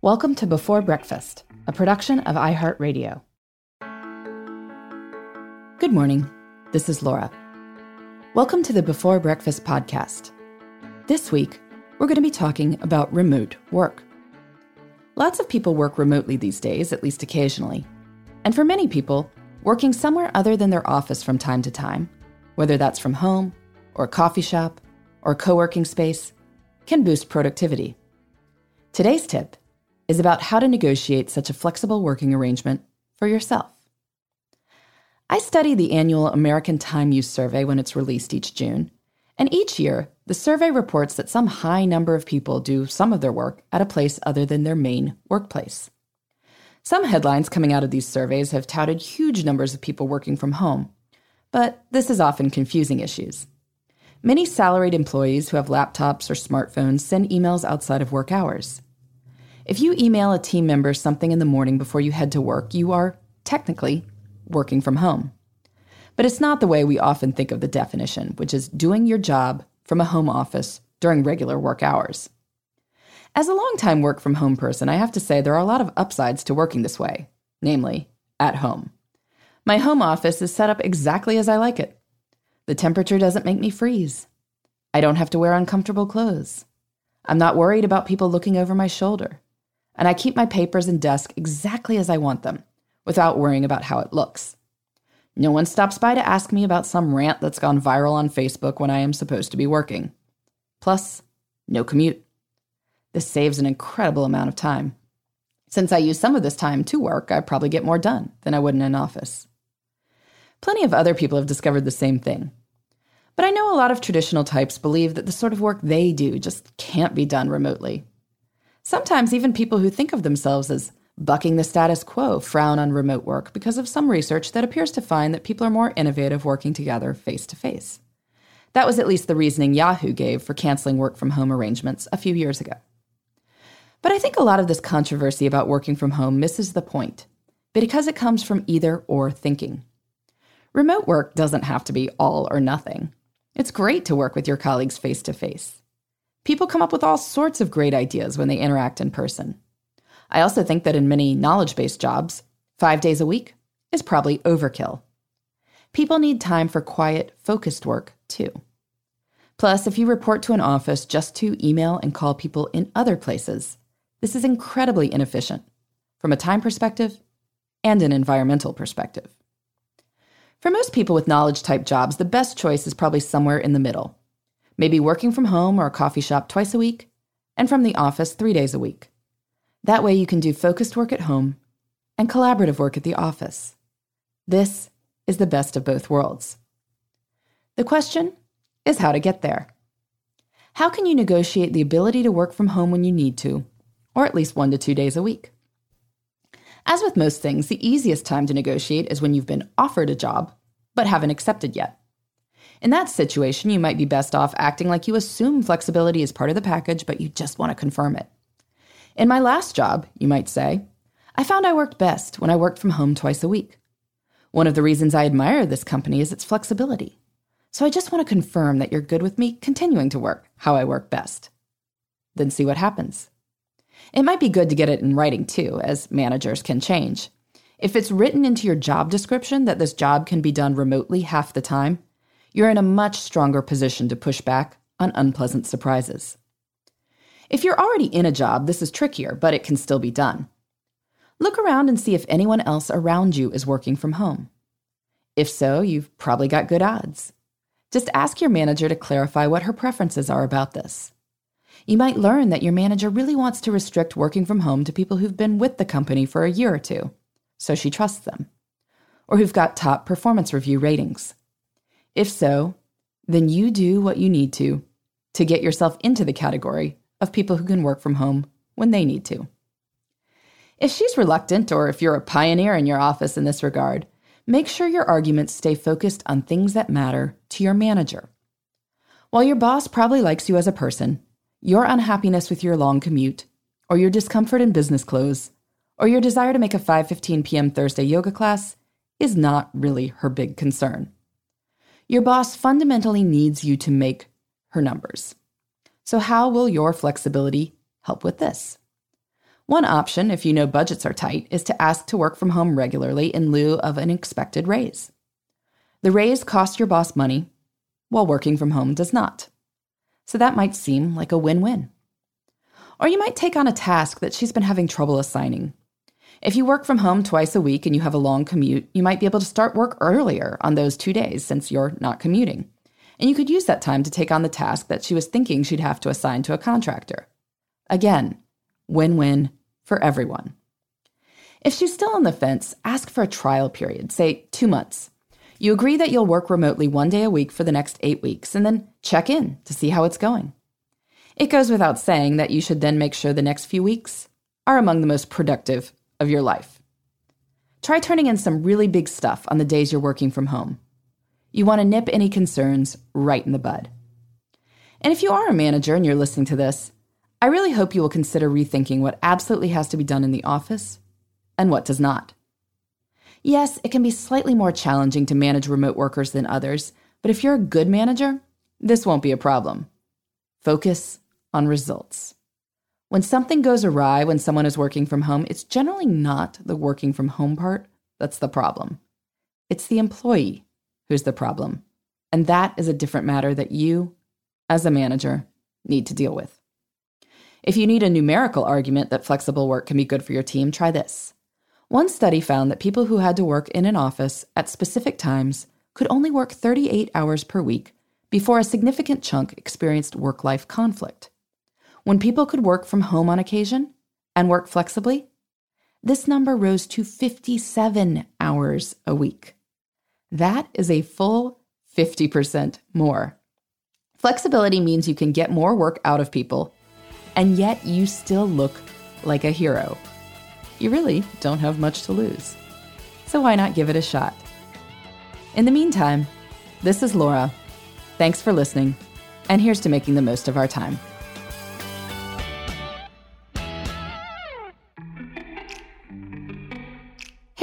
Welcome to Before Breakfast, a production of iHeartRadio. Good morning. This is Laura. Welcome to the Before Breakfast podcast. This week, we're going to be talking about remote work. Lots of people work remotely these days, at least occasionally. And for many people, working somewhere other than their office from time to time, whether that's from home, or a coffee shop, or co working space, can boost productivity. Today's tip is about how to negotiate such a flexible working arrangement for yourself. I study the annual American Time Use Survey when it's released each June, and each year, the survey reports that some high number of people do some of their work at a place other than their main workplace. Some headlines coming out of these surveys have touted huge numbers of people working from home, but this is often confusing issues. Many salaried employees who have laptops or smartphones send emails outside of work hours. If you email a team member something in the morning before you head to work, you are technically working from home. But it's not the way we often think of the definition, which is doing your job from a home office during regular work hours. As a long-time work from home person, I have to say there are a lot of upsides to working this way, namely, at home. My home office is set up exactly as I like it. The temperature doesn't make me freeze. I don't have to wear uncomfortable clothes. I'm not worried about people looking over my shoulder and I keep my papers and desk exactly as I want them, without worrying about how it looks. No one stops by to ask me about some rant that's gone viral on Facebook when I am supposed to be working. Plus, no commute. This saves an incredible amount of time. Since I use some of this time to work, I probably get more done than I would in an office. Plenty of other people have discovered the same thing. But I know a lot of traditional types believe that the sort of work they do just can't be done remotely. Sometimes even people who think of themselves as bucking the status quo frown on remote work because of some research that appears to find that people are more innovative working together face to face. That was at least the reasoning Yahoo gave for canceling work from home arrangements a few years ago. But I think a lot of this controversy about working from home misses the point, because it comes from either or thinking. Remote work doesn't have to be all or nothing. It's great to work with your colleagues face to face. People come up with all sorts of great ideas when they interact in person. I also think that in many knowledge based jobs, five days a week is probably overkill. People need time for quiet, focused work, too. Plus, if you report to an office just to email and call people in other places, this is incredibly inefficient from a time perspective and an environmental perspective. For most people with knowledge type jobs, the best choice is probably somewhere in the middle maybe working from home or a coffee shop twice a week, and from the office three days a week. That way you can do focused work at home and collaborative work at the office. This is the best of both worlds. The question is how to get there. How can you negotiate the ability to work from home when you need to, or at least one to two days a week? As with most things, the easiest time to negotiate is when you've been offered a job, but haven't accepted yet. In that situation, you might be best off acting like you assume flexibility is part of the package, but you just want to confirm it. In my last job, you might say, I found I worked best when I worked from home twice a week. One of the reasons I admire this company is its flexibility. So I just want to confirm that you're good with me continuing to work how I work best. Then see what happens. It might be good to get it in writing too, as managers can change. If it's written into your job description that this job can be done remotely half the time, you're in a much stronger position to push back on unpleasant surprises. If you're already in a job, this is trickier, but it can still be done. Look around and see if anyone else around you is working from home. If so, you've probably got good odds. Just ask your manager to clarify what her preferences are about this. You might learn that your manager really wants to restrict working from home to people who've been with the company for a year or two, so she trusts them, or who've got top performance review ratings. If so, then you do what you need to to get yourself into the category of people who can work from home when they need to. If she's reluctant, or if you're a pioneer in your office in this regard, make sure your arguments stay focused on things that matter to your manager. While your boss probably likes you as a person, your unhappiness with your long commute, or your discomfort in business clothes, or your desire to make a 5:15 p.m. Thursday yoga class is not really her big concern. Your boss fundamentally needs you to make her numbers. So, how will your flexibility help with this? One option, if you know budgets are tight, is to ask to work from home regularly in lieu of an expected raise. The raise costs your boss money, while working from home does not. So that might seem like a win win. Or you might take on a task that she's been having trouble assigning. If you work from home twice a week and you have a long commute, you might be able to start work earlier on those two days since you're not commuting. And you could use that time to take on the task that she was thinking she'd have to assign to a contractor. Again, win win for everyone. If she's still on the fence, ask for a trial period, say two months. You agree that you'll work remotely one day a week for the next eight weeks and then check in to see how it's going. It goes without saying that you should then make sure the next few weeks are among the most productive of your life. Try turning in some really big stuff on the days you're working from home. You want to nip any concerns right in the bud. And if you are a manager and you're listening to this, I really hope you will consider rethinking what absolutely has to be done in the office and what does not. Yes, it can be slightly more challenging to manage remote workers than others, but if you're a good manager, this won't be a problem. Focus on results. When something goes awry when someone is working from home, it's generally not the working from home part that's the problem. It's the employee who's the problem. And that is a different matter that you, as a manager, need to deal with. If you need a numerical argument that flexible work can be good for your team, try this. One study found that people who had to work in an office at specific times could only work 38 hours per week before a significant chunk experienced work life conflict. When people could work from home on occasion and work flexibly, this number rose to 57 hours a week. That is a full 50% more. Flexibility means you can get more work out of people and yet you still look like a hero. You really don't have much to lose. So why not give it a shot? In the meantime, this is Laura. Thanks for listening, and here's to making the most of our time.